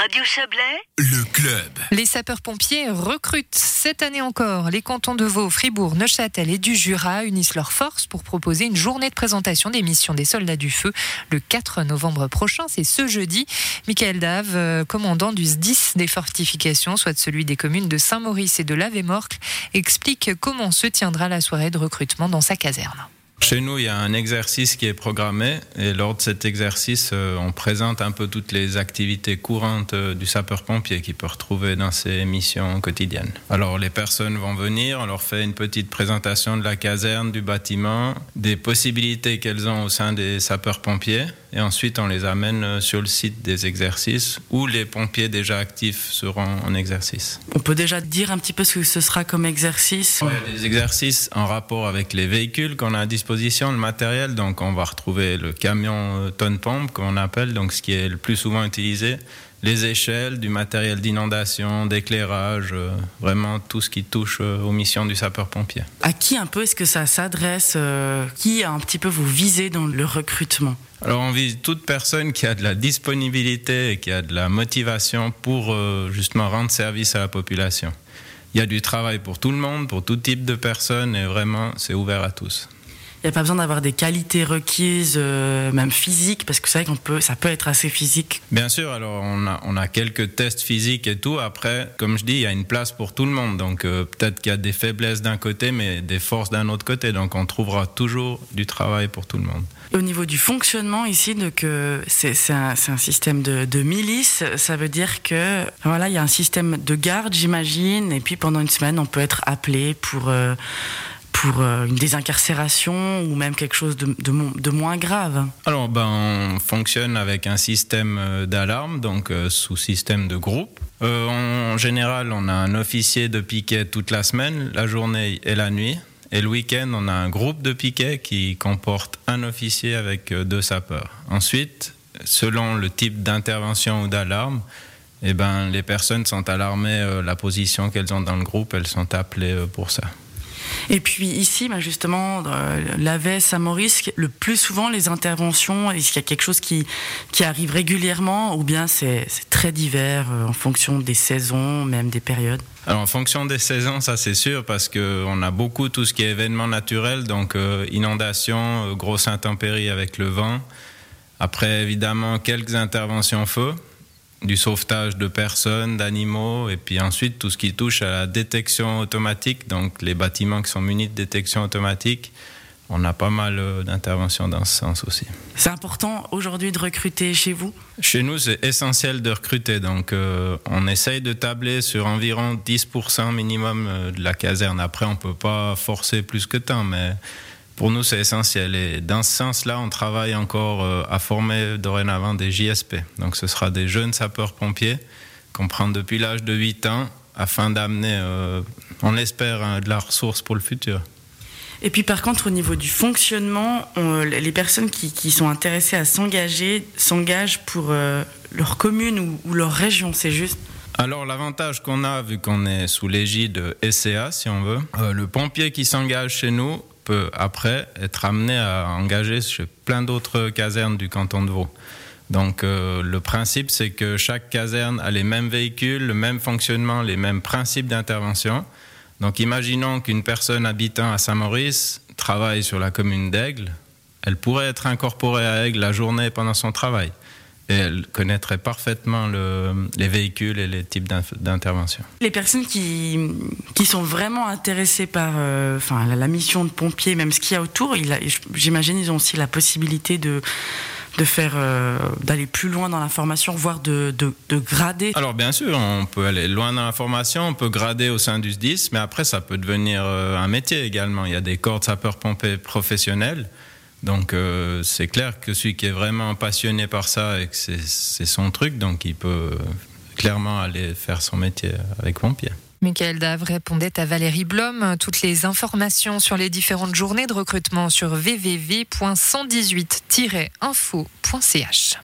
Radio Chablais, Le club. Les sapeurs-pompiers recrutent cette année encore. Les cantons de Vaud, Fribourg, Neuchâtel et du Jura unissent leurs forces pour proposer une journée de présentation des missions des soldats du feu le 4 novembre prochain. C'est ce jeudi. Michael Dave, euh, commandant du SDIS des fortifications, soit celui des communes de Saint-Maurice et de Lavemorcle, explique comment se tiendra la soirée de recrutement dans sa caserne. Chez nous, il y a un exercice qui est programmé et lors de cet exercice, euh, on présente un peu toutes les activités courantes euh, du sapeur-pompier qu'il peut retrouver dans ses missions quotidiennes. Alors les personnes vont venir, on leur fait une petite présentation de la caserne, du bâtiment, des possibilités qu'elles ont au sein des sapeurs-pompiers et ensuite on les amène euh, sur le site des exercices où les pompiers déjà actifs seront en exercice. On peut déjà dire un petit peu ce que ce sera comme exercice? Des exercices en rapport avec les véhicules qu'on a à disposition, le matériel. Donc, on va retrouver le camion euh, tonne-pompe, qu'on appelle, donc ce qui est le plus souvent utilisé, les échelles, du matériel d'inondation, d'éclairage, euh, vraiment tout ce qui touche euh, aux missions du sapeur-pompier. À qui un peu est-ce que ça s'adresse euh, Qui un petit peu vous visez dans le recrutement? Alors, on vise toute personne qui a de la disponibilité et qui a de la motivation pour euh, justement rendre service à la population. Il y a du travail pour tout le monde, pour tout type de personnes, et vraiment, c'est ouvert à tous. N'y a pas besoin d'avoir des qualités requises, euh, même physiques, parce que c'est vrai qu'on peut, ça peut être assez physique. Bien sûr, alors on a, on a quelques tests physiques et tout. Après, comme je dis, il y a une place pour tout le monde. Donc euh, peut-être qu'il y a des faiblesses d'un côté, mais des forces d'un autre côté. Donc on trouvera toujours du travail pour tout le monde. Au niveau du fonctionnement ici, donc euh, c'est un, système de, de milice. Ça veut dire que voilà, il y a un système de garde, j'imagine, et puis pendant une semaine, on peut être appelé pour euh, pour euh, une désincarcération ou même quelque chose de, de, mo- de moins grave. Alors, ben, on fonctionne avec un système euh, d'alarme, donc euh, sous système de groupe. En général, on a un officier de piquet toute la semaine, la journée et la nuit. Et le week-end, on a un groupe de piquet qui comporte un officier avec deux sapeurs. Ensuite, selon le type d'intervention ou d'alarme, eh ben, les personnes sont alarmées, la position qu'elles ont dans le groupe, elles sont appelées pour ça. Et puis ici, bah, justement, euh, l'AVES à Maurice, le plus souvent les interventions, est-ce qu'il y a quelque chose qui, arrive régulièrement ou bien c'est très divers euh, en fonction des saisons, même des périodes? Alors en fonction des saisons, ça c'est sûr, parce qu'on a beaucoup tout ce qui est événements naturels, donc euh, inondations, grosses intempéries avec le vent. Après, évidemment, quelques interventions feu, du sauvetage de personnes, d'animaux, et puis ensuite tout ce qui touche à la détection automatique, donc les bâtiments qui sont munis de détection automatique. On a pas mal euh, d'interventions dans ce sens aussi. C'est important aujourd'hui de recruter chez vous? Chez nous, c'est essentiel de recruter. Donc, euh, on essaye de tabler sur environ 10% minimum euh, de la caserne. Après, on peut pas forcer plus que tant, mais pour nous, c'est essentiel. Et dans ce sens-là, on travaille encore euh, à former dorénavant des JSP. Donc, ce sera des jeunes sapeurs-pompiers qu'on prend depuis l'âge de 8 ans afin d'amener, euh, on l'espère, hein, de la ressource pour le futur. Et puis par contre, au niveau du fonctionnement, on- les personnes qui, qui sont intéressées à s'engager s'engagent pour euh, leur commune ou, ou leur région, c'est juste? Alors l'avantage qu'on a, vu qu'on est sous l'égide SCA, si on veut, euh, le pompier qui s'engage chez nous après être amené à engager chez plein d'autres casernes du canton de Vaud. Donc euh, le principe, c'est que chaque caserne a les mêmes véhicules, le même fonctionnement, les mêmes principes d'intervention. Donc imaginons qu'une personne habitant à Saint-Maurice travaille sur la commune d'Aigle. Elle pourrait être incorporée à Aigle la journée pendant son travail. Et elle connaîtrait parfaitement le- les véhicules et les types d'intervention. les personnes qui, qui sont vraiment intéressées par euh, enfin, la, mission de pompier, même ce qu'il y a autour, j'imagine ils ont aussi la possibilité de, de faire euh, d'aller plus loin dans la formation, voire de, de, de grader. Alors bien sûr, on peut aller loin dans la formation, on peut grader au sein du SDIS, mais après ça peut devenir euh, un métier également. Il y a des corps de sapeurs-pompiers professionnels. Donc euh, c'est clair que celui qui est vraiment passionné par ça et que c'est son truc, donc il peut euh, clairement aller faire son métier avec pompier. Michael Dave répondait à Valérie Blom. Toutes les informations sur les différentes journées de recrutement sur www.118-info.ch.